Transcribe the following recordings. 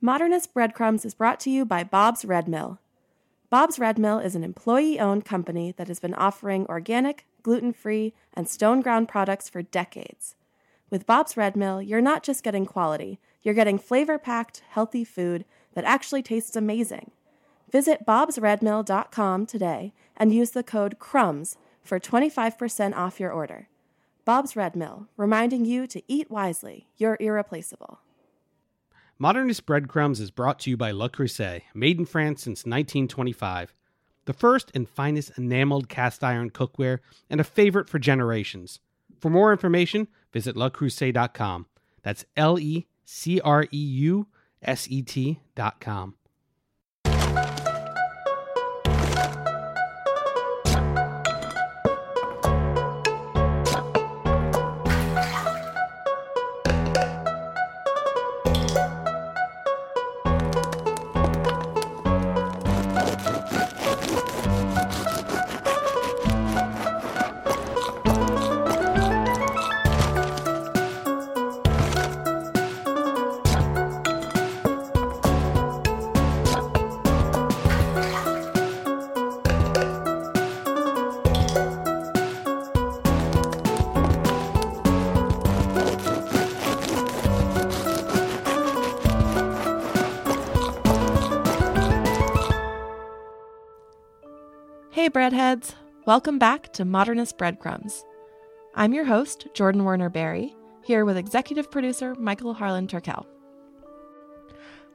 Modernist Breadcrumbs is brought to you by Bob's Red Mill. Bob's Red Mill is an employee owned company that has been offering organic, gluten free, and stone ground products for decades. With Bob's Red Mill, you're not just getting quality, you're getting flavor packed, healthy food that actually tastes amazing. Visit bobsredmill.com today and use the code CRUMBS for 25% off your order. Bob's Red Mill, reminding you to eat wisely. You're irreplaceable. Modernist Breadcrumbs is brought to you by Le Creuset, made in France since 1925. The first and finest enameled cast iron cookware and a favorite for generations. For more information, visit lecreuset.com. That's L E C R E U S E T.com. Welcome back to Modernist Breadcrumbs. I'm your host, Jordan Werner Berry, here with executive producer Michael Harlan Turkel.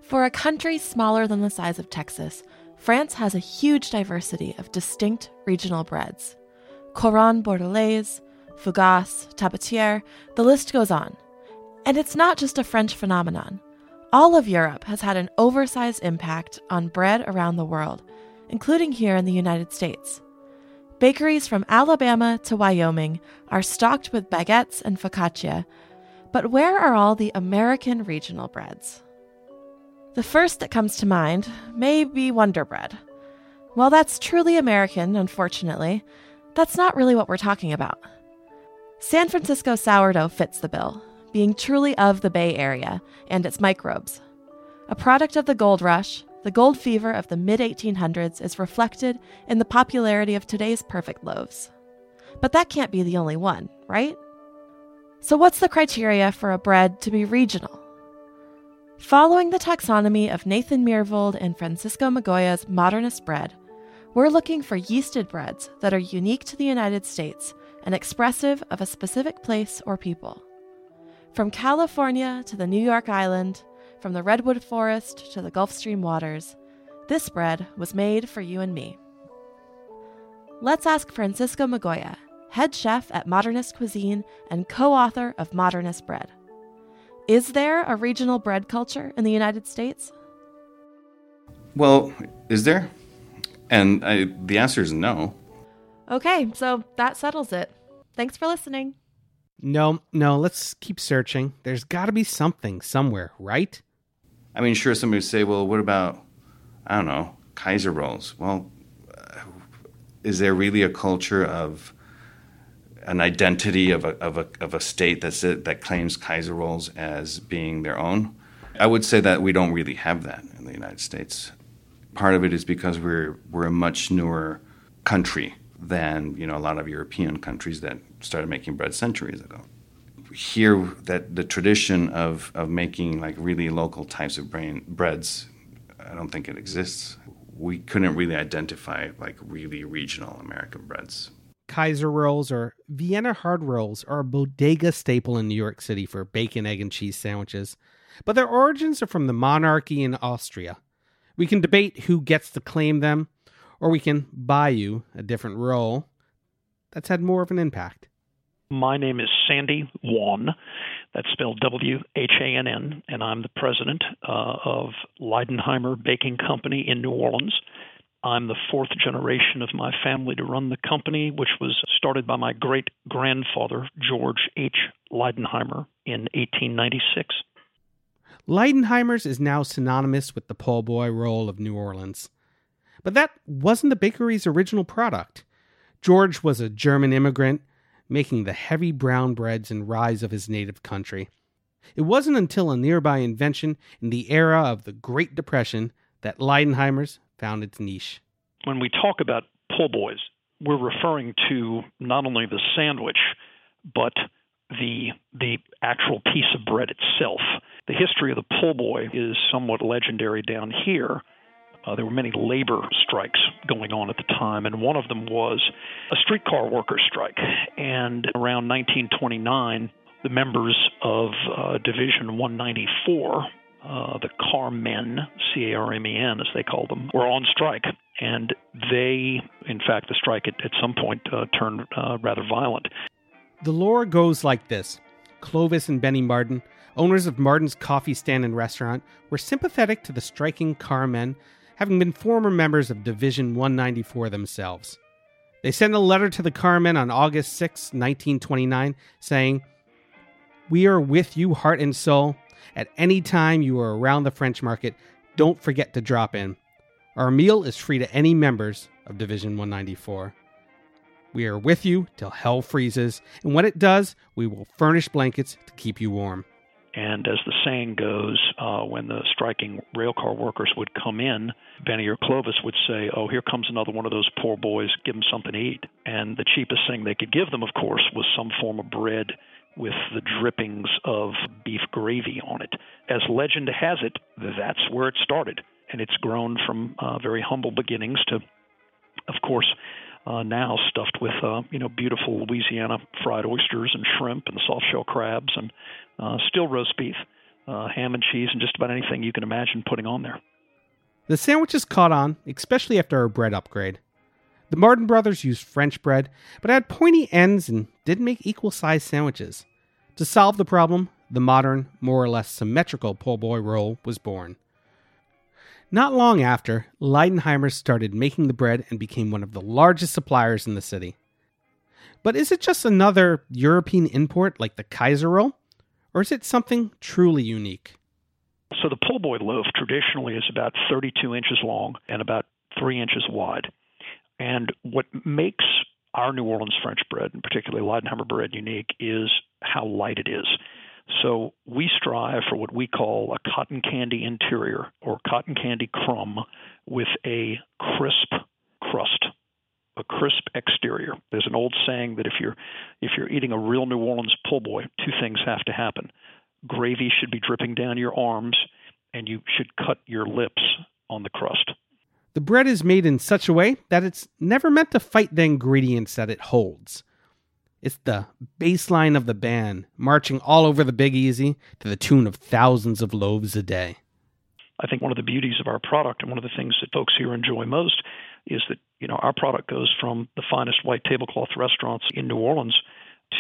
For a country smaller than the size of Texas, France has a huge diversity of distinct regional breads. Couronne Bordelaise, Fougasse, Tabatiere, the list goes on. And it's not just a French phenomenon. All of Europe has had an oversized impact on bread around the world including here in the United States. Bakeries from Alabama to Wyoming are stocked with baguettes and focaccia, but where are all the American regional breads? The first that comes to mind may be Wonder Bread. While that's truly American, unfortunately, that's not really what we're talking about. San Francisco sourdough fits the bill, being truly of the Bay Area and its microbes. A product of the gold rush, the gold fever of the mid 1800s is reflected in the popularity of today's perfect loaves. But that can't be the only one, right? So, what's the criteria for a bread to be regional? Following the taxonomy of Nathan Myhrvold and Francisco Migoya's modernist bread, we're looking for yeasted breads that are unique to the United States and expressive of a specific place or people. From California to the New York Island, from the redwood forest to the Gulf Stream waters, this bread was made for you and me. Let's ask Francisco Migoya, head chef at Modernist Cuisine and co author of Modernist Bread. Is there a regional bread culture in the United States? Well, is there? And I, the answer is no. Okay, so that settles it. Thanks for listening. No, no, let's keep searching. There's got to be something somewhere, right? I mean, sure, somebody would say, well, what about, I don't know, Kaiser rolls? Well, uh, is there really a culture of an identity of a, of a, of a state that's it, that claims Kaiser rolls as being their own? I would say that we don't really have that in the United States. Part of it is because we're, we're a much newer country than you know a lot of European countries that started making bread centuries ago here that the tradition of, of making like really local types of brain, breads, I don't think it exists. We couldn't really identify like really regional American breads. Kaiser rolls or Vienna hard rolls are a bodega staple in New York City for bacon, egg, and cheese sandwiches, but their origins are from the monarchy in Austria. We can debate who gets to claim them, or we can buy you a different roll that's had more of an impact. My name is Sandy Whann. That's spelled W H A N N, and I'm the president uh, of Leidenheimer Baking Company in New Orleans. I'm the fourth generation of my family to run the company, which was started by my great grandfather, George H. Leidenheimer, in 1896. Leidenheimer's is now synonymous with the po' boy roll of New Orleans. But that wasn't the bakery's original product. George was a German immigrant making the heavy brown breads and ryes of his native country. It wasn't until a nearby invention in the era of the Great Depression that Leidenheimer's found its niche. When we talk about po' boys, we're referring to not only the sandwich, but the the actual piece of bread itself. The history of the po' boy is somewhat legendary down here. Uh, there were many labor strikes going on at the time, and one of them was a streetcar worker strike. And around 1929, the members of uh, Division 194, uh, the Carmen, C A R M E N, as they called them, were on strike. And they, in fact, the strike at, at some point uh, turned uh, rather violent. The lore goes like this Clovis and Benny Martin, owners of Martin's coffee stand and restaurant, were sympathetic to the striking Carmen, having been former members of Division 194 themselves. They sent a letter to the Carmen on August 6, 1929, saying, We are with you heart and soul. At any time you are around the French market, don't forget to drop in. Our meal is free to any members of Division 194. We are with you till hell freezes, and when it does, we will furnish blankets to keep you warm. And as the saying goes, uh, when the striking railcar workers would come in, Benny or Clovis would say, Oh, here comes another one of those poor boys, give them something to eat. And the cheapest thing they could give them, of course, was some form of bread with the drippings of beef gravy on it. As legend has it, that's where it started. And it's grown from uh, very humble beginnings to, of course, uh, now stuffed with uh, you know beautiful Louisiana fried oysters and shrimp and soft shell crabs and uh, still roast beef, uh, ham and cheese, and just about anything you can imagine putting on there. The sandwiches caught on, especially after our bread upgrade. The Martin brothers used French bread, but had pointy ends and didn't make equal sized sandwiches. To solve the problem, the modern, more or less symmetrical po' boy roll was born. Not long after, Leidenheimer started making the bread and became one of the largest suppliers in the city. But is it just another European import like the Kaiser roll? Or is it something truly unique? So the po' boy loaf traditionally is about 32 inches long and about 3 inches wide. And what makes our New Orleans French bread, and particularly Leidenheimer bread, unique is how light it is. So we strive for what we call a cotton candy interior or cotton candy crumb with a crisp crust, a crisp exterior. There's an old saying that if you're if you're eating a real New Orleans po' boy, two things have to happen. Gravy should be dripping down your arms and you should cut your lips on the crust. The bread is made in such a way that it's never meant to fight the ingredients that it holds. It's the baseline of the band, marching all over the Big Easy to the tune of thousands of loaves a day. I think one of the beauties of our product and one of the things that folks here enjoy most is that you know our product goes from the finest white tablecloth restaurants in New Orleans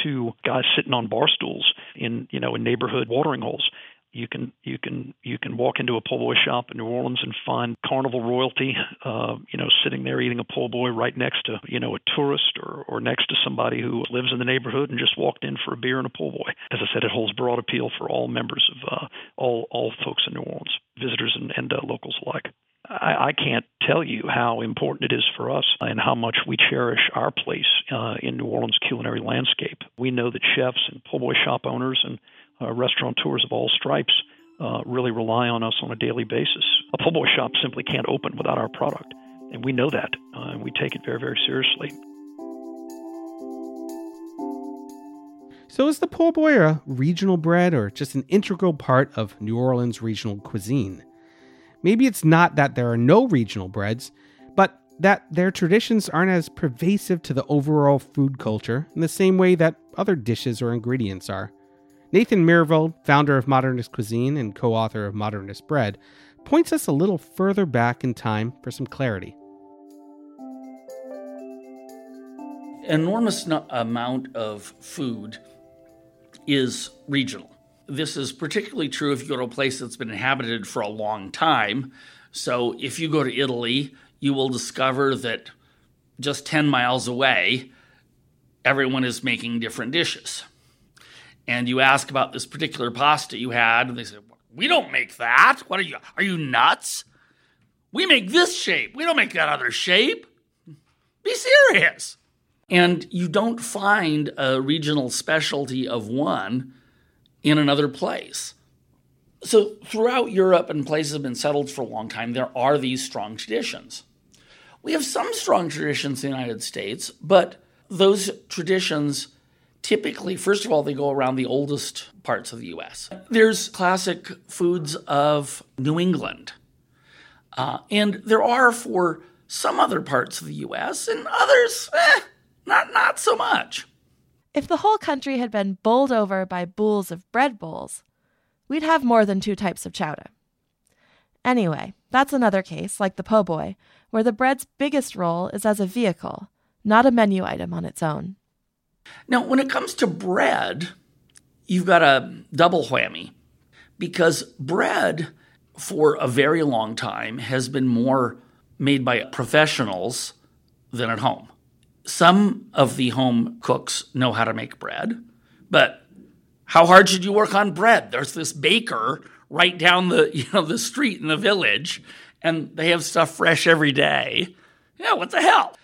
to guys sitting on bar stools in you know in neighborhood watering holes you can you can you can walk into a po' boy shop in New Orleans and find carnival royalty, uh, you know, sitting there eating a po' boy right next to you know a tourist or or next to somebody who lives in the neighborhood and just walked in for a beer and a po' boy. As I said, it holds broad appeal for all members of uh, all all folks in New Orleans, visitors and, and uh, locals alike. I, I can't tell you how important it is for us and how much we cherish our place uh, in New Orleans culinary landscape. We know that chefs and po' boy shop owners and uh, restaurateurs of all stripes uh, really rely on us on a daily basis. A po' boy shop simply can't open without our product, and we know that, uh, and we take it very, very seriously. So, is the po' boy a regional bread or just an integral part of New Orleans regional cuisine? Maybe it's not that there are no regional breads, but that their traditions aren't as pervasive to the overall food culture in the same way that other dishes or ingredients are. Nathan Myhrvold, founder of Modernist Cuisine and co author of Modernist Bread, points us a little further back in time for some clarity. Enormous no- amount of food is regional. This is particularly true if you go to a place that's been inhabited for a long time. So, if you go to Italy, you will discover that just 10 miles away, everyone is making different dishes and you ask about this particular pasta you had, and they say, "We don't make that. What are you? Are you nuts? We make this shape. We don't make that other shape. Be serious." And you don't find a regional specialty of one in another place. So, throughout Europe and places have been settled for a long time, there are these strong traditions. We have some strong traditions in the United States, but those traditions typically, first of all, they go around the oldest parts of the US. There's classic foods of New England. Uh, and there are for some other parts of the US, and others, eh, not, not so much. If the whole country had been bowled over by bowls of bread bowls, we'd have more than two types of chowder. Anyway, that's another case, like the po' boy, where the bread's biggest role is as a vehicle, not a menu item on its own. Now, when it comes to bread, you've got a double whammy because bread, for a very long time, has been more made by professionals than at home. Some of the home cooks know how to make bread, but how hard should you work on bread? There's this baker right down the you know the street in the village, and they have stuff fresh every day. Yeah, what the hell?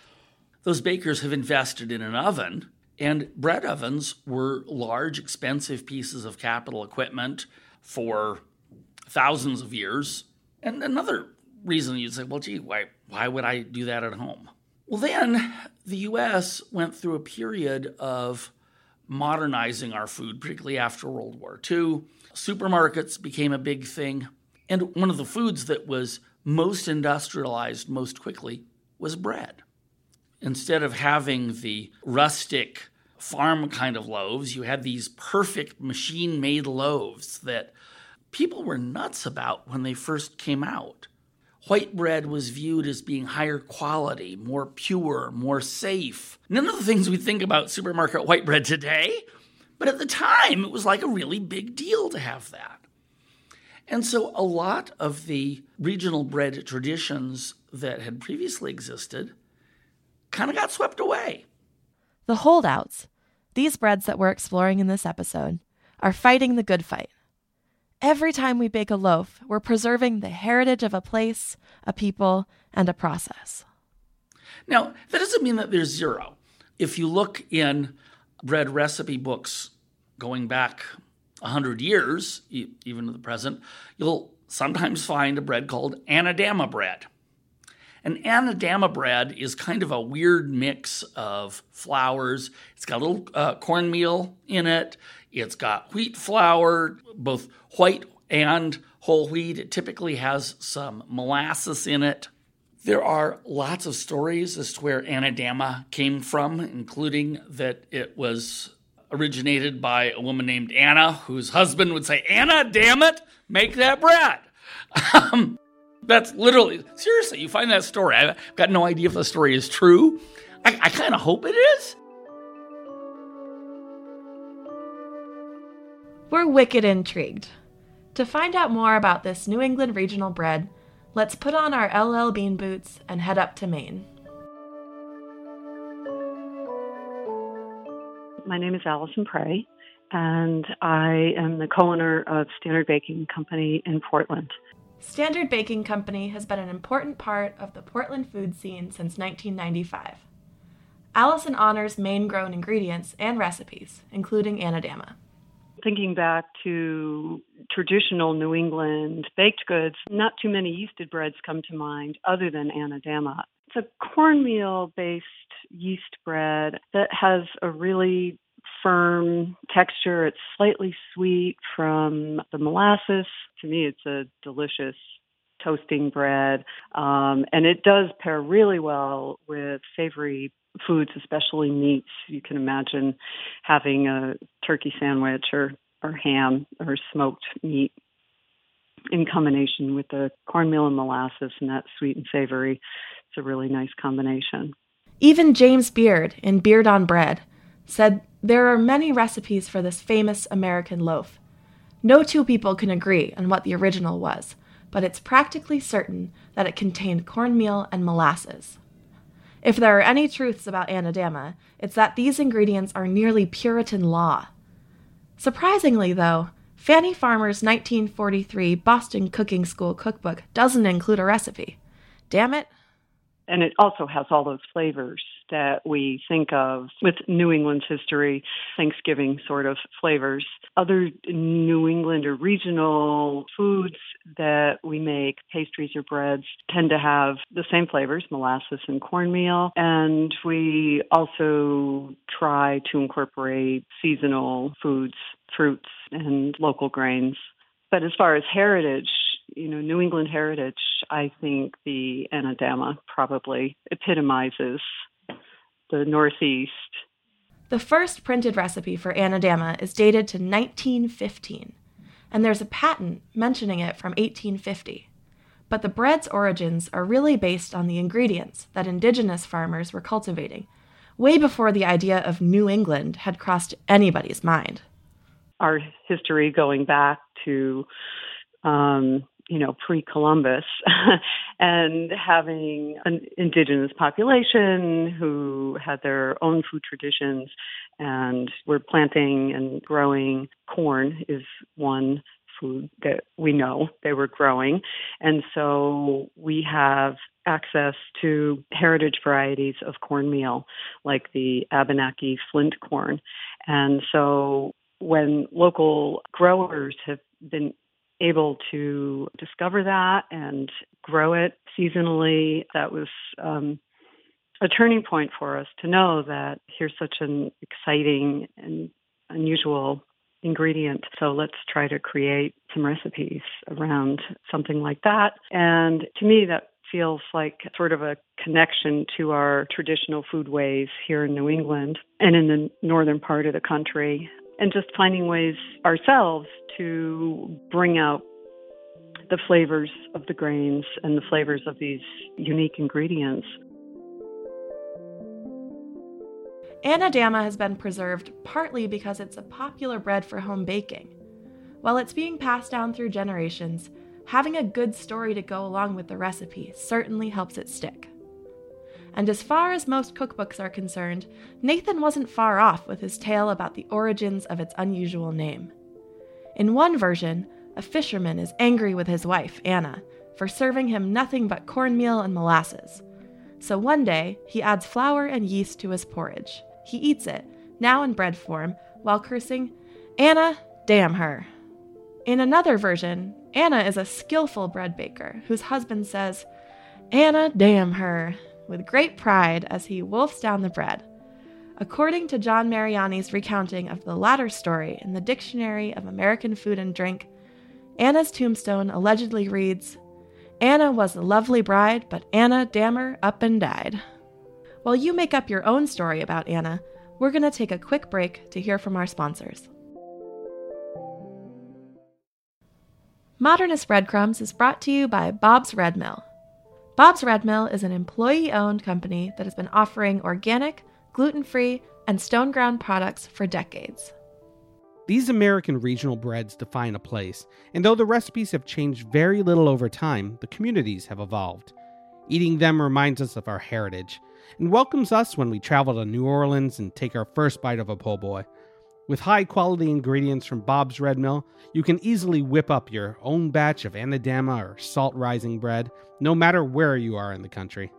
Those bakers have invested in an oven, and bread ovens were large, expensive pieces of capital equipment for thousands of years. And another reason you'd say, well, gee, why, why would I do that at home? Well, then the US went through a period of modernizing our food, particularly after World War II. Supermarkets became a big thing. And one of the foods that was most industrialized most quickly was bread. Instead of having the rustic farm kind of loaves, you had these perfect machine made loaves that people were nuts about when they first came out. White bread was viewed as being higher quality, more pure, more safe. None of the things we think about supermarket white bread today, but at the time it was like a really big deal to have that. And so a lot of the regional bread traditions that had previously existed kind of got swept away. The holdouts, these breads that we're exploring in this episode, are fighting the good fight. Every time we bake a loaf, we're preserving the heritage of a place, a people, and a process. Now, that doesn't mean that there's zero. If you look in bread recipe books going back 100 years, even to the present, you'll sometimes find a bread called Anadama bread. And Anadama bread is kind of a weird mix of flours. It's got a little uh, cornmeal in it. It's got wheat flour, both white and whole wheat. It typically has some molasses in it. There are lots of stories as to where Anadama came from, including that it was originated by a woman named Anna, whose husband would say, Anna, damn it, make that bread. That's literally, seriously, you find that story. I've got no idea if the story is true. I, I kind of hope it is. We're wicked intrigued. To find out more about this New England regional bread, let's put on our LL Bean boots and head up to Maine. My name is Allison Pray, and I am the co owner of Standard Baking Company in Portland. Standard Baking Company has been an important part of the Portland food scene since 1995. Allison honors Maine grown ingredients and recipes, including Anadama. Thinking back to traditional New England baked goods, not too many yeasted breads come to mind other than Anadama. It's a cornmeal based yeast bread that has a really firm texture. It's slightly sweet from the molasses. To me, it's a delicious toasting bread. Um, and it does pair really well with savory foods, especially meats. You can imagine having a turkey sandwich or, or ham or smoked meat in combination with the cornmeal and molasses and that sweet and savory. It's a really nice combination. Even James Beard in Beard on Bread said there are many recipes for this famous American loaf. No two people can agree on what the original was, but it's practically certain that it contained cornmeal and molasses. If there are any truths about Anadama, it's that these ingredients are nearly Puritan law. Surprisingly, though, Fannie Farmer's 1943 Boston Cooking School cookbook doesn't include a recipe. Damn it. and it also has all those flavors that we think of with New England's history, Thanksgiving sort of flavors. Other New England or regional foods that we make, pastries or breads, tend to have the same flavors, molasses and cornmeal. And we also try to incorporate seasonal foods, fruits, and local grains. But as far as heritage, you know, New England heritage, I think the Anadama probably epitomizes the Northeast. The first printed recipe for Anadama is dated to 1915, and there's a patent mentioning it from 1850. But the bread's origins are really based on the ingredients that indigenous farmers were cultivating, way before the idea of New England had crossed anybody's mind. Our history going back to um, you know, pre Columbus, and having an indigenous population who had their own food traditions and were planting and growing corn is one food that we know they were growing. And so we have access to heritage varieties of cornmeal, like the Abenaki flint corn. And so when local growers have been able to discover that and grow it seasonally. That was um, a turning point for us to know that here's such an exciting and unusual ingredient. So let's try to create some recipes around something like that. And to me, that feels like sort of a connection to our traditional foodways here in New England and in the northern part of the country and just finding ways ourselves to bring out the flavors of the grains and the flavors of these unique ingredients. Anadama has been preserved partly because it's a popular bread for home baking. While it's being passed down through generations, having a good story to go along with the recipe certainly helps it stick. And as far as most cookbooks are concerned, Nathan wasn't far off with his tale about the origins of its unusual name. In one version, a fisherman is angry with his wife, Anna, for serving him nothing but cornmeal and molasses. So one day, he adds flour and yeast to his porridge. He eats it, now in bread form, while cursing, Anna, damn her. In another version, Anna is a skillful bread baker whose husband says, Anna, damn her, with great pride as he wolfs down the bread. According to John Mariani's recounting of the latter story in the Dictionary of American Food and Drink, Anna's tombstone allegedly reads Anna was a lovely bride, but Anna Dammer up and died. While you make up your own story about Anna, we're going to take a quick break to hear from our sponsors. Modernist Breadcrumbs is brought to you by Bob's Red Mill. Bob's Red Mill is an employee owned company that has been offering organic, gluten free, and stone ground products for decades. These American regional breads define a place, and though the recipes have changed very little over time, the communities have evolved. Eating them reminds us of our heritage and welcomes us when we travel to New Orleans and take our first bite of a po' boy. With high quality ingredients from Bob's Red Mill, you can easily whip up your own batch of Anadama or salt rising bread, no matter where you are in the country.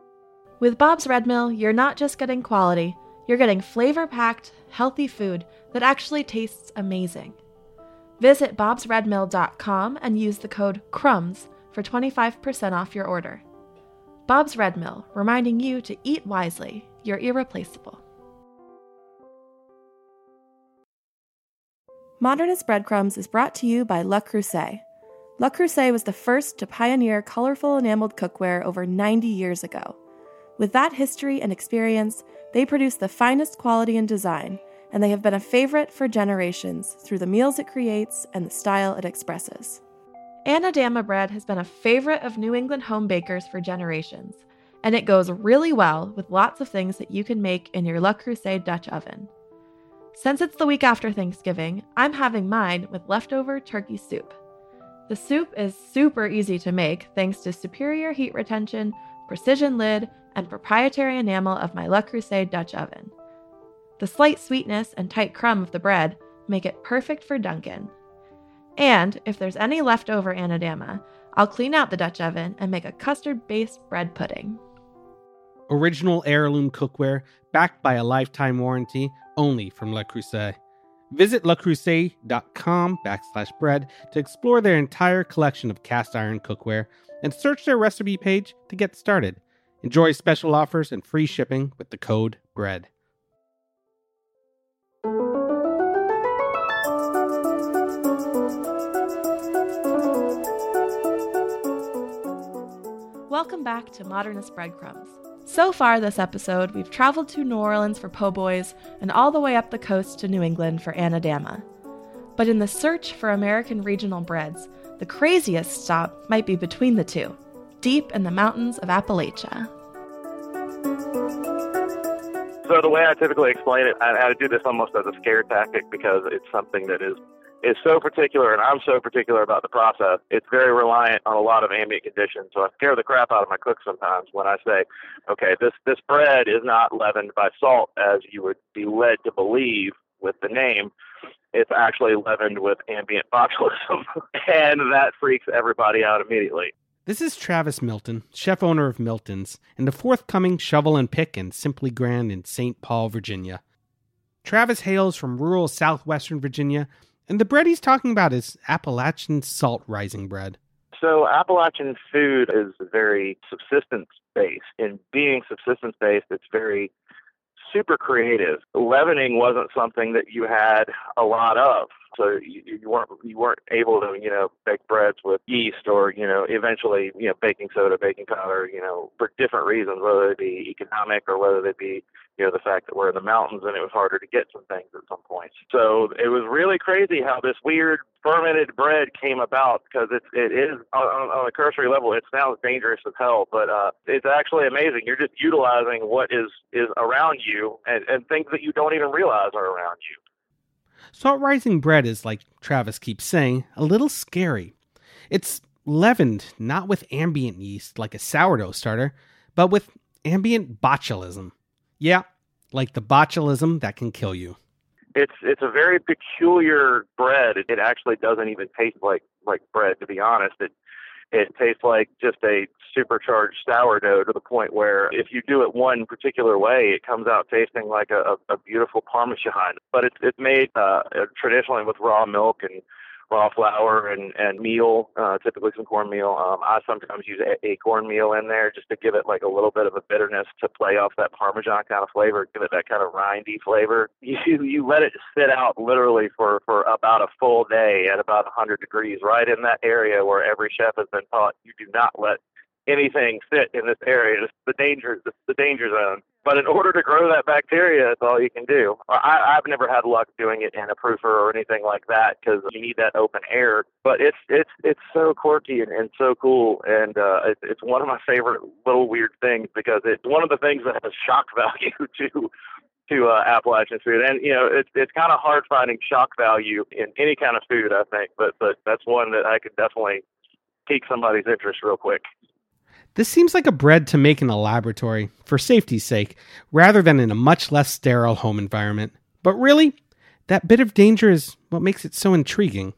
With Bob's Red Mill, you're not just getting quality, you're getting flavor packed, healthy food that actually tastes amazing. Visit bobsredmill.com and use the code CRUMBS for 25% off your order. Bob's Red Mill, reminding you to eat wisely. You're irreplaceable. Modernist Breadcrumbs is brought to you by Le Creuset. Le Creuset was the first to pioneer colorful enameled cookware over 90 years ago. With that history and experience, they produce the finest quality and design, and they have been a favorite for generations through the meals it creates and the style it expresses. Anadama bread has been a favorite of New England home bakers for generations, and it goes really well with lots of things that you can make in your Le Creuset Dutch oven. Since it's the week after Thanksgiving, I'm having mine with leftover turkey soup. The soup is super easy to make thanks to superior heat retention, precision lid, and proprietary enamel of my Le Creuset Dutch oven. The slight sweetness and tight crumb of the bread make it perfect for Dunkin'. And if there's any leftover Anadama, I'll clean out the Dutch oven and make a custard based bread pudding. original heirloom cookware backed by a lifetime warranty only from Le Creuset. Visit lecreuset.com backslash bread to explore their entire collection of cast iron cookware and search their recipe page to get started. Enjoy special offers and free shipping with the code BREAD. Welcome back to Modernist Breadcrumbs. So far this episode, we've traveled to New Orleans for po' boys and all the way up the coast to New England for Anadama. But in the search for American regional breads, the craziest stop might be between the two, deep in the mountains of Appalachia. So the way I typically explain it, I, I do this almost as a scare tactic because it's something that is is so particular, and I'm so particular about the process. It's very reliant on a lot of ambient conditions. So I scare the crap out of my cooks sometimes when I say, okay, this this bread is not leavened by salt as you would be led to believe with the name. It's actually leavened with ambient botulism, and that freaks everybody out immediately. This is Travis Milton, chef owner of Milton's, and the forthcoming Shovel and Pick and Simply Grand in St. Paul, Virginia. Travis hails from rural southwestern Virginia, and the bread he's talking about is Appalachian salt rising bread. So Appalachian food is very subsistence based. And being subsistence based, it's very super creative. Leavening wasn't something that you had a lot of. So you, you weren't you weren't able to you know bake breads with yeast or you know eventually you know baking soda, baking powder, you know for different reasons, whether it be economic or whether it be you know the fact that we're in the mountains and it was harder to get some things at some points. So it was really crazy how this weird fermented bread came about because it's it is on, on a cursory level it sounds dangerous as hell, but uh, it's actually amazing. You're just utilizing what is is around you and, and things that you don't even realize are around you. Salt rising bread is, like Travis keeps saying, a little scary. It's leavened not with ambient yeast like a sourdough starter, but with ambient botulism. Yeah, like the botulism that can kill you. It's it's a very peculiar bread. It, it actually doesn't even taste like like bread to be honest. It it tastes like just a supercharged sourdough to the point where if you do it one particular way, it comes out tasting like a, a beautiful parmesan. But it's it's made uh, traditionally with raw milk and raw flour and and meal, uh, typically some cornmeal. Um, I sometimes use a- acorn meal in there just to give it like a little bit of a bitterness to play off that parmesan kind of flavor, give it that kind of rindy flavor. You you let it sit out literally for for about a full day at about 100 degrees, right in that area where every chef has been taught you do not let anything sit in this area. It's the danger, the danger zone. But in order to grow that bacteria, that's all you can do. I, I've never had luck doing it in a proofer or anything like that because you need that open air. But it's it's it's so quirky and, and so cool, and uh, it's, it's one of my favorite little weird things because it's one of the things that has shock value to to uh, Appalachian food. And you know, it's it's kind of hard finding shock value in any kind of food, I think. But but that's one that I could definitely pique somebody's interest real quick. This seems like a bread to make in a laboratory, for safety's sake, rather than in a much less sterile home environment. But really, that bit of danger is what makes it so intriguing.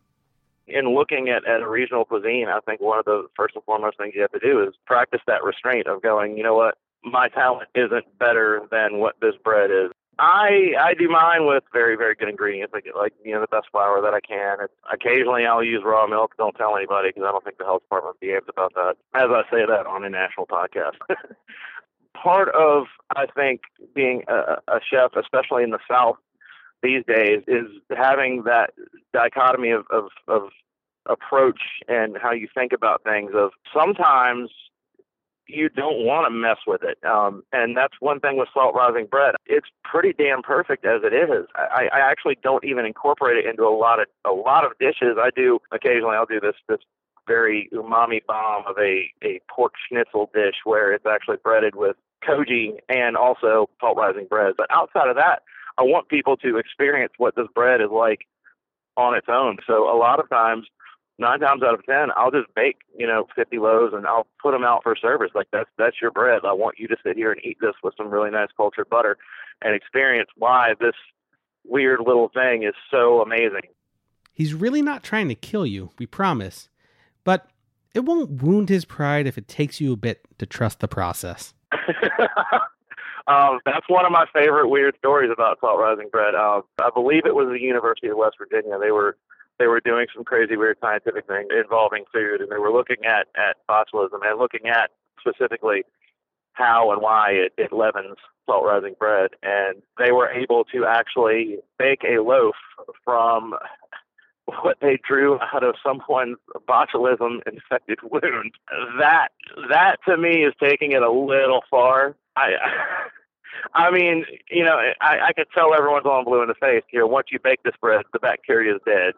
In looking at, at a regional cuisine, I think one of the first and foremost things you have to do is practice that restraint of going, you know what, my talent isn't better than what this bread is. I I do mine with very very good ingredients. I get like you know the best flour that I can. It's, occasionally I'll use raw milk. Don't tell anybody because I don't think the health department behaves about that. As I say that on a national podcast. Part of I think being a, a chef, especially in the South these days, is having that dichotomy of, of of approach and how you think about things. Of sometimes you don't want to mess with it. Um, and that's one thing with salt rising bread. It's pretty damn perfect as it is. I, I actually don't even incorporate it into a lot of a lot of dishes. I do occasionally. I'll do this this very umami bomb of a a pork schnitzel dish where it's actually breaded with koji and also salt rising bread. But outside of that, I want people to experience what this bread is like on its own. So a lot of times nine times out of ten, I'll just bake, you know, 50 loaves and I'll put them out for service. Like that's that's your bread. I want you to sit here and eat this with some really nice cultured butter and experience why this weird little thing is so amazing. He's really not trying to kill you, we promise. But it won't wound his pride if it takes you a bit to trust the process. um, that's one of my favorite weird stories about salt rising bread. Uh, I believe it was the University of West Virginia. They were they were doing some crazy weird scientific thing involving food, and they were looking at at botulism and looking at specifically how and why it, it leavens salt rising bread. And they were able to actually bake a loaf from what they drew out of someone's botulism infected wound. That that to me is taking it a little far. I I mean, you know, I, I could tell everyone's all blue in the face. You know, once you bake this bread, the bacteria is dead.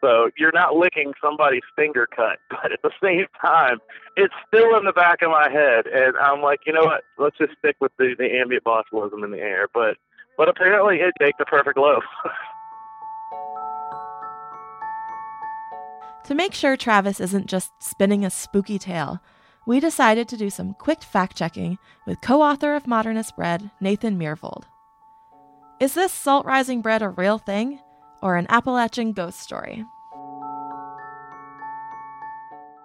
So you're not licking somebody's finger cut, but at the same time, it's still in the back of my head, and I'm like, you know what? Let's just stick with the, the ambient botulism in the air. But but apparently, it baked the perfect loaf. to make sure Travis isn't just spinning a spooky tale, we decided to do some quick fact checking with co author of Modernist Bread, Nathan Myhrvold. Is this salt rising bread a real thing? Or an Appalachian ghost story.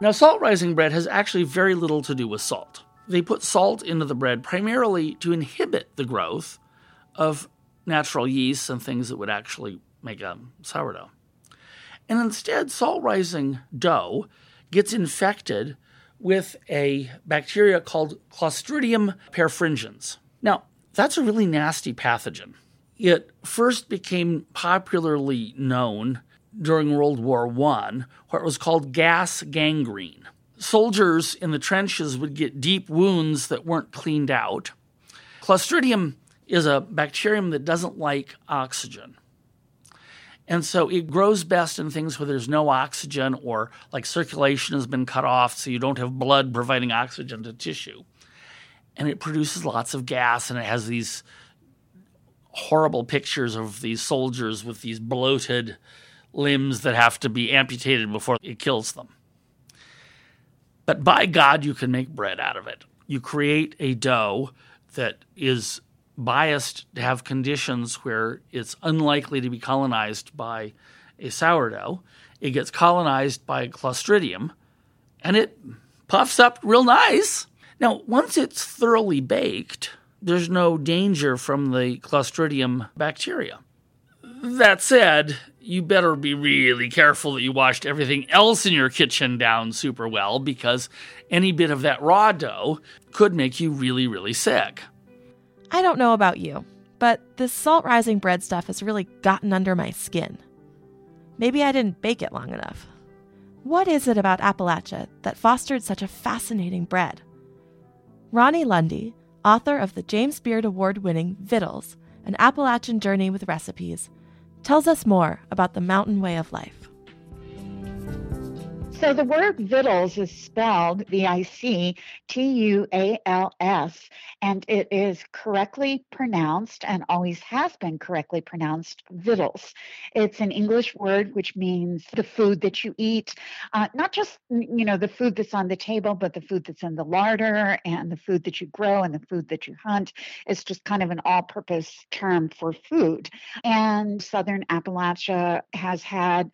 Now, salt rising bread has actually very little to do with salt. They put salt into the bread primarily to inhibit the growth of natural yeasts and things that would actually make a sourdough. And instead, salt rising dough gets infected with a bacteria called Clostridium perfringens. Now, that's a really nasty pathogen. It first became popularly known during World War I, where it was called gas gangrene. Soldiers in the trenches would get deep wounds that weren't cleaned out. Clostridium is a bacterium that doesn't like oxygen. And so it grows best in things where there's no oxygen or like circulation has been cut off, so you don't have blood providing oxygen to tissue. And it produces lots of gas and it has these horrible pictures of these soldiers with these bloated limbs that have to be amputated before it kills them. But by God, you can make bread out of it. You create a dough that is biased to have conditions where it's unlikely to be colonized by a sourdough. It gets colonized by Clostridium and it puffs up real nice. Now, once it's thoroughly baked, there's no danger from the Clostridium bacteria. That said, you better be really careful that you washed everything else in your kitchen down super well because any bit of that raw dough could make you really, really sick. I don't know about you, but this salt rising bread stuff has really gotten under my skin. Maybe I didn't bake it long enough. What is it about Appalachia that fostered such a fascinating bread? Ronni Lundy, author of the James Beard Award winning Victuals, an Appalachian journey with recipes, tells us more about the mountain way of life. So the word vittles is spelled V I C T U A L S, and it is correctly pronounced and always has been correctly pronounced vittles. It's an English word which means the food that you eat, uh, not just you know the food that's on the table, but the food that's in the larder and the food that you grow and the food that you hunt. It's just kind of an all-purpose term for food. And Southern Appalachia has had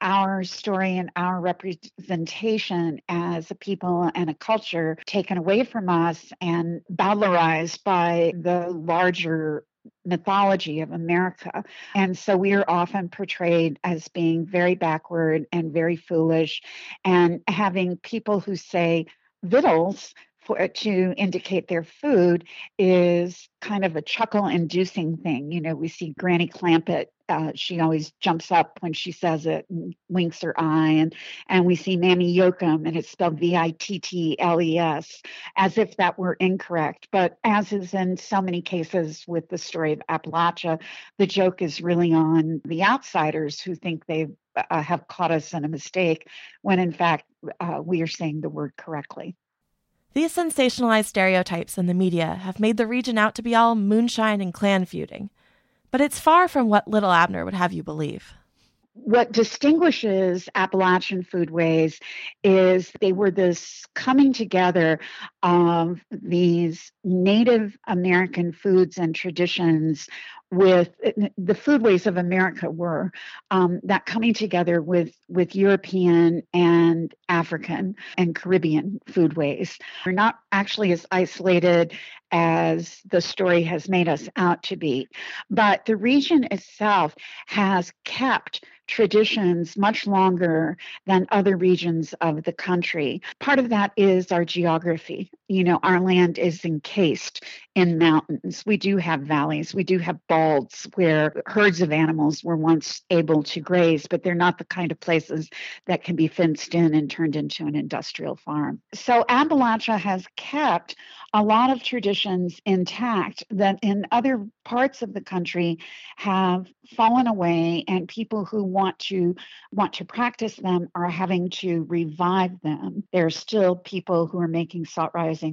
our story and our representation as a people and a culture taken away from us and valorized by the larger mythology of America. And so we are often portrayed as being very backward and very foolish and having people who say vittles for to indicate their food is kind of a chuckle inducing thing. You know, we see Granny Clampett uh, she always jumps up when she says it and winks her eye and and we see Mammy Yokum and it's spelled V-I-T-T-L-E-S as if that were incorrect. But as is in so many cases with the story of Appalachia the joke is really on the outsiders who think they uh, have caught us in a mistake when in fact uh, we are saying the word correctly. These sensationalized stereotypes in the media have made the region out to be all moonshine and clan feuding but it's far from what Little Abner would have you believe. What distinguishes Appalachian foodways is they were this coming together of these Native American foods and traditions with the foodways of America were um, that coming together with with European and African and Caribbean foodways. We're not actually as isolated as the story has made us out to be, but the region itself has kept traditions much longer than other regions of the country. Part of that is our geography. You know, our land is encased in mountains. We do have valleys, we do have balds where herds of animals were once able to graze, but they're not the kind of places that can be fenced in and turned into an industrial farm. So Appalachia has kept a lot of traditions intact that in other parts of the country have fallen away and people who want to want to practice them are having to revive them There are still people who are making salt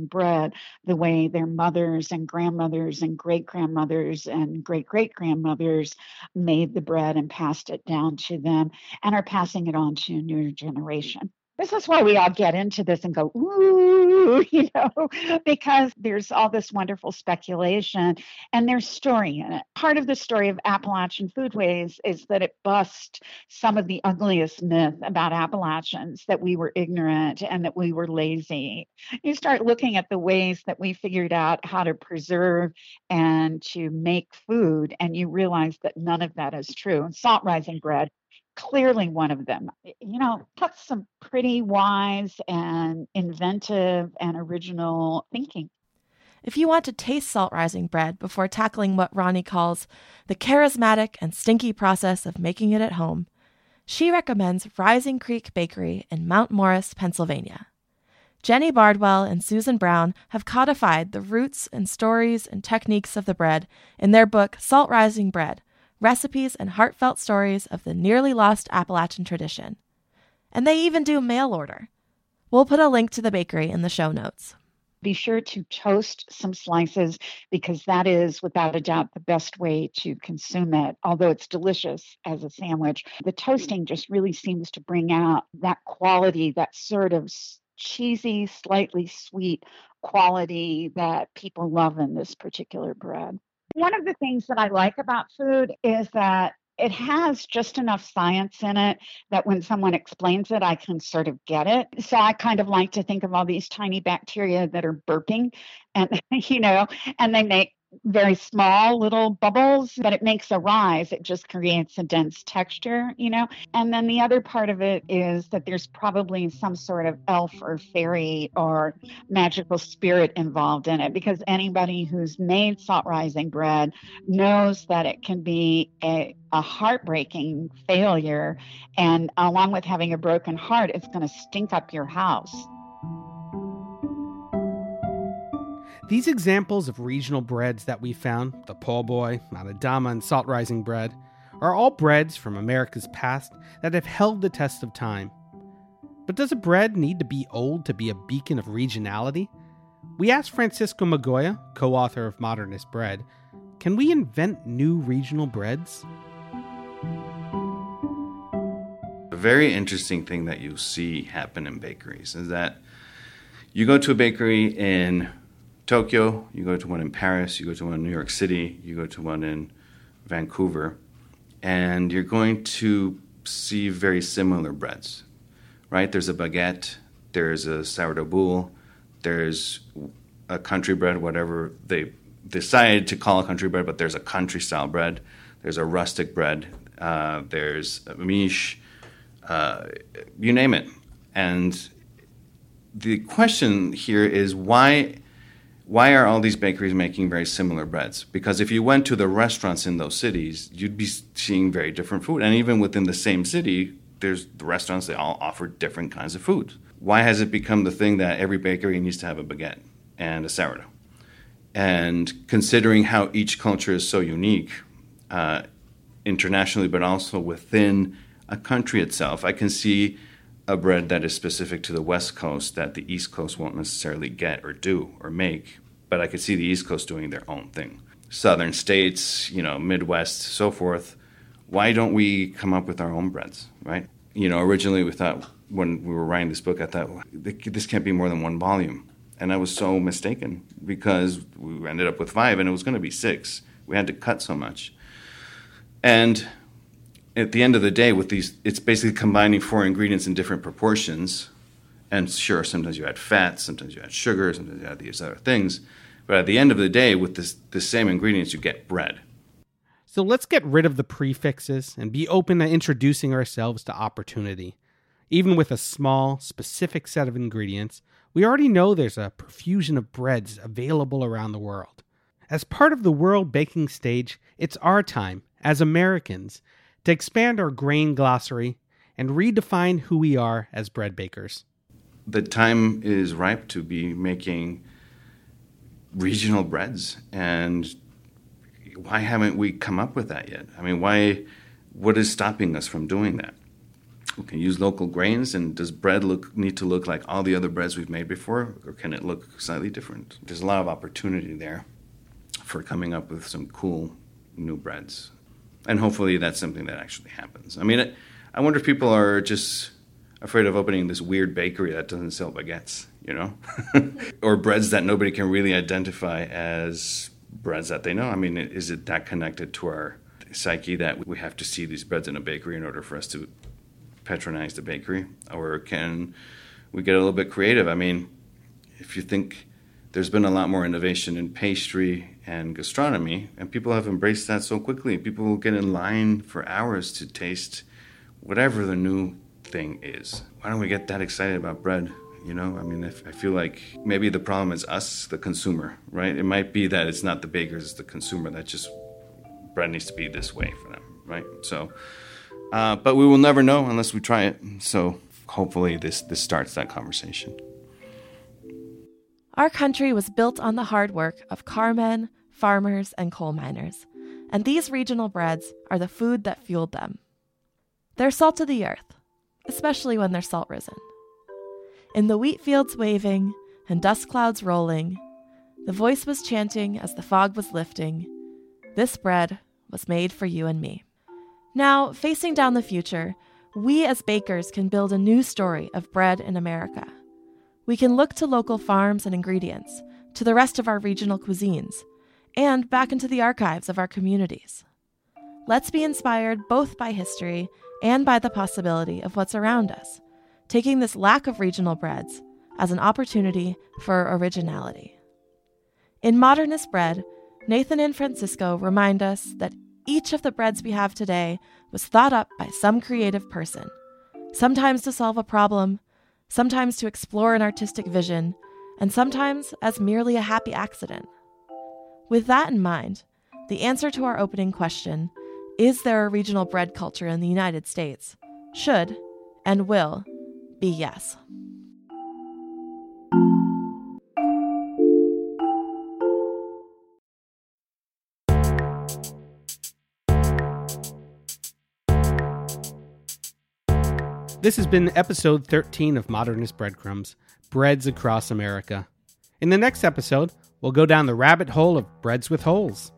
bread the way their mothers and grandmothers and great grandmothers and great great grandmothers made the bread and passed it down to them and are passing it on to a new generation this is why we all get into this and go, ooh, you know, because there's all this wonderful speculation and there's story in it. Part of the story of Appalachian Foodways is that it busts some of the ugliest myth about Appalachians that we were ignorant and that we were lazy. You start looking at the ways that we figured out how to preserve and to make food, and you realize that none of that is true. And salt rising bread clearly one of them. You know, that's some pretty wise and inventive and original thinking. If you want to taste salt rising bread before tackling what Ronni calls the charismatic and stinky process of making it at home, she recommends Rising Creek Bakery in Mount Morris, Pennsylvania. Jenny Bardwell and Susan Brown have codified the roots and stories and techniques of the bread in their book Salt Rising Bread recipes, and heartfelt stories of the nearly lost Appalachian tradition. And they even do mail order. We'll put a link to the bakery in the show notes. Be sure to toast some slices because that is, without a doubt, the best way to consume it. Although it's delicious as a sandwich, the toasting just really seems to bring out that quality, that sort of cheesy, slightly sweet quality that people love in this particular bread. One of the things that I like about food is that it has just enough science in it that when someone explains it, I can sort of get it. So I kind of like to think of all these tiny bacteria that are burping and, you know, and they make very small little bubbles, but it makes a rise. It just creates a dense texture, you know? And then the other part of it is that there's probably some sort of elf or fairy or magical spirit involved in it because anybody who's made salt rising bread knows that it can be a, a heartbreaking failure. And along with having a broken heart, it's going to stink up your house. These examples of regional breads that we found, the po' boy, Anadama, and salt rising bread, are all breads from America's past that have held the test of time. But does a bread need to be old to be a beacon of regionality? We asked Francisco Migoya, co author of Modernist Bread, can we invent new regional breads? A very interesting thing that you see happen in bakeries is that you go to a bakery in Tokyo, you go to one in Paris, you go to one in New York City, you go to one in Vancouver, and you're going to see very similar breads, right? There's a baguette, there's a sourdough boule, there's a country bread, whatever they decided to call a country bread, but there's a country style bread, there's a rustic bread, uh, there's a miche, uh, you name it. And the question here is why why are all these bakeries making very similar breads? Because if you went to the restaurants in those cities, you'd be seeing very different food. And even within the same city, there's the restaurants, they all offer different kinds of food. Why has it become the thing that every bakery needs to have a baguette and a sourdough? And considering how each culture is so unique uh, internationally, but also within a country itself, I can see a bread that is specific to the West Coast that the East Coast won't necessarily get or do or make, but I could see the East Coast doing their own thing. Southern states, you know, Midwest, so forth. Why don't we come up with our own breads, right? You know, originally we thought when we were writing this book, I thought this can't be more than one volume. And I was so mistaken because we ended up with five and it was going to be six. We had to cut so much. And at the end of the day, with these, it's basically combining four ingredients in different proportions. And sure, sometimes you add fat, sometimes you add sugar, sometimes you add these other things. But at the end of the day, with this, the same ingredients, you get bread. So let's get rid of the prefixes and be open to introducing ourselves to opportunity. Even with a small, specific set of ingredients, we already know there's a profusion of breads available around the world. As part of the world baking stage, it's our time, as Americans, to expand our grain glossary and redefine who we are as bread bakers. The time is ripe to be making regional breads and why haven't we come up with that yet? I mean, why? What is stopping us from doing that? We can use local grains, and does bread look need to look like all the other breads we've made before, or can it look slightly different? There's a lot of opportunity there for coming up with some cool new breads, and hopefully that's something that actually happens. I mean, I wonder if people are just afraid of opening this weird bakery that doesn't sell baguettes, you know, or breads that nobody can really identify as breads that they know? I mean, is it that connected to our psyche that we have to see these breads in a bakery in order for us to patronize the bakery? Or can we get a little bit creative? I mean, if you think there's been a lot more innovation in pastry and gastronomy, and people have embraced that so quickly. People will get in line for hours to taste whatever the new thing is. Why don't we get that excited about bread? You know, I mean, I feel like maybe the problem is us, the consumer, right? It might be that it's not the bakers, it's the consumer that just bread needs to be this way for them, right? So, uh, but we will never know unless we try it. So hopefully this this starts that conversation. Our country was built on the hard work of carmen, farmers, and coal miners, and these regional breads are the food that fueled them. They're salt of the earth, especially when they're salt risen. In the wheat fields waving and dust clouds rolling, the voice was chanting as the fog was lifting This bread was made for you and me. Now, facing down the future, we as bakers can build a new story of bread in America. We can look to local farms and ingredients, to the rest of our regional cuisines, and back into the archives of our communities. Let's be inspired both by history and by the possibility of what's around us taking this lack of regional breads as an opportunity for originality. In Modernist Bread, Nathan and Francisco remind us that each of the breads we have today was thought up by some creative person, sometimes to solve a problem, sometimes to explore an artistic vision, and sometimes as merely a happy accident. With that in mind, the answer to our opening question, is there a regional bread culture in the United States, should and will be yes. This has been episode 13 of Modernist Breadcrumbs Breads Across America. In the next episode, we'll go down the rabbit hole of breads with holes.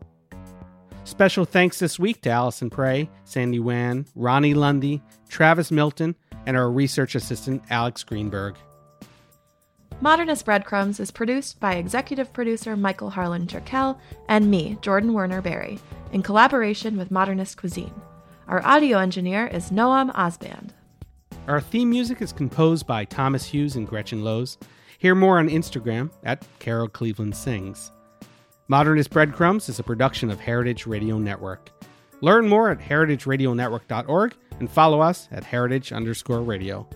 Special thanks this week to Allison Pray, Sandy Wan, Ronni Lundy, Travis Milton, and our research assistant, Alex Greenberg. Modernist Breadcrumbs is produced by executive producer Michael Harlan Turkel and me, Jordan Werner Berry, in collaboration with Modernist Cuisine. Our audio engineer is Noam Osband. Our theme music is composed by Thomas Hughes and Gretchen Lohse. Hear more on Instagram at Carol Cleveland Sings. Modernist Breadcrumbs is a production of Heritage Radio Network. Learn more at heritageradionetwork.org and follow us at heritage underscore radio.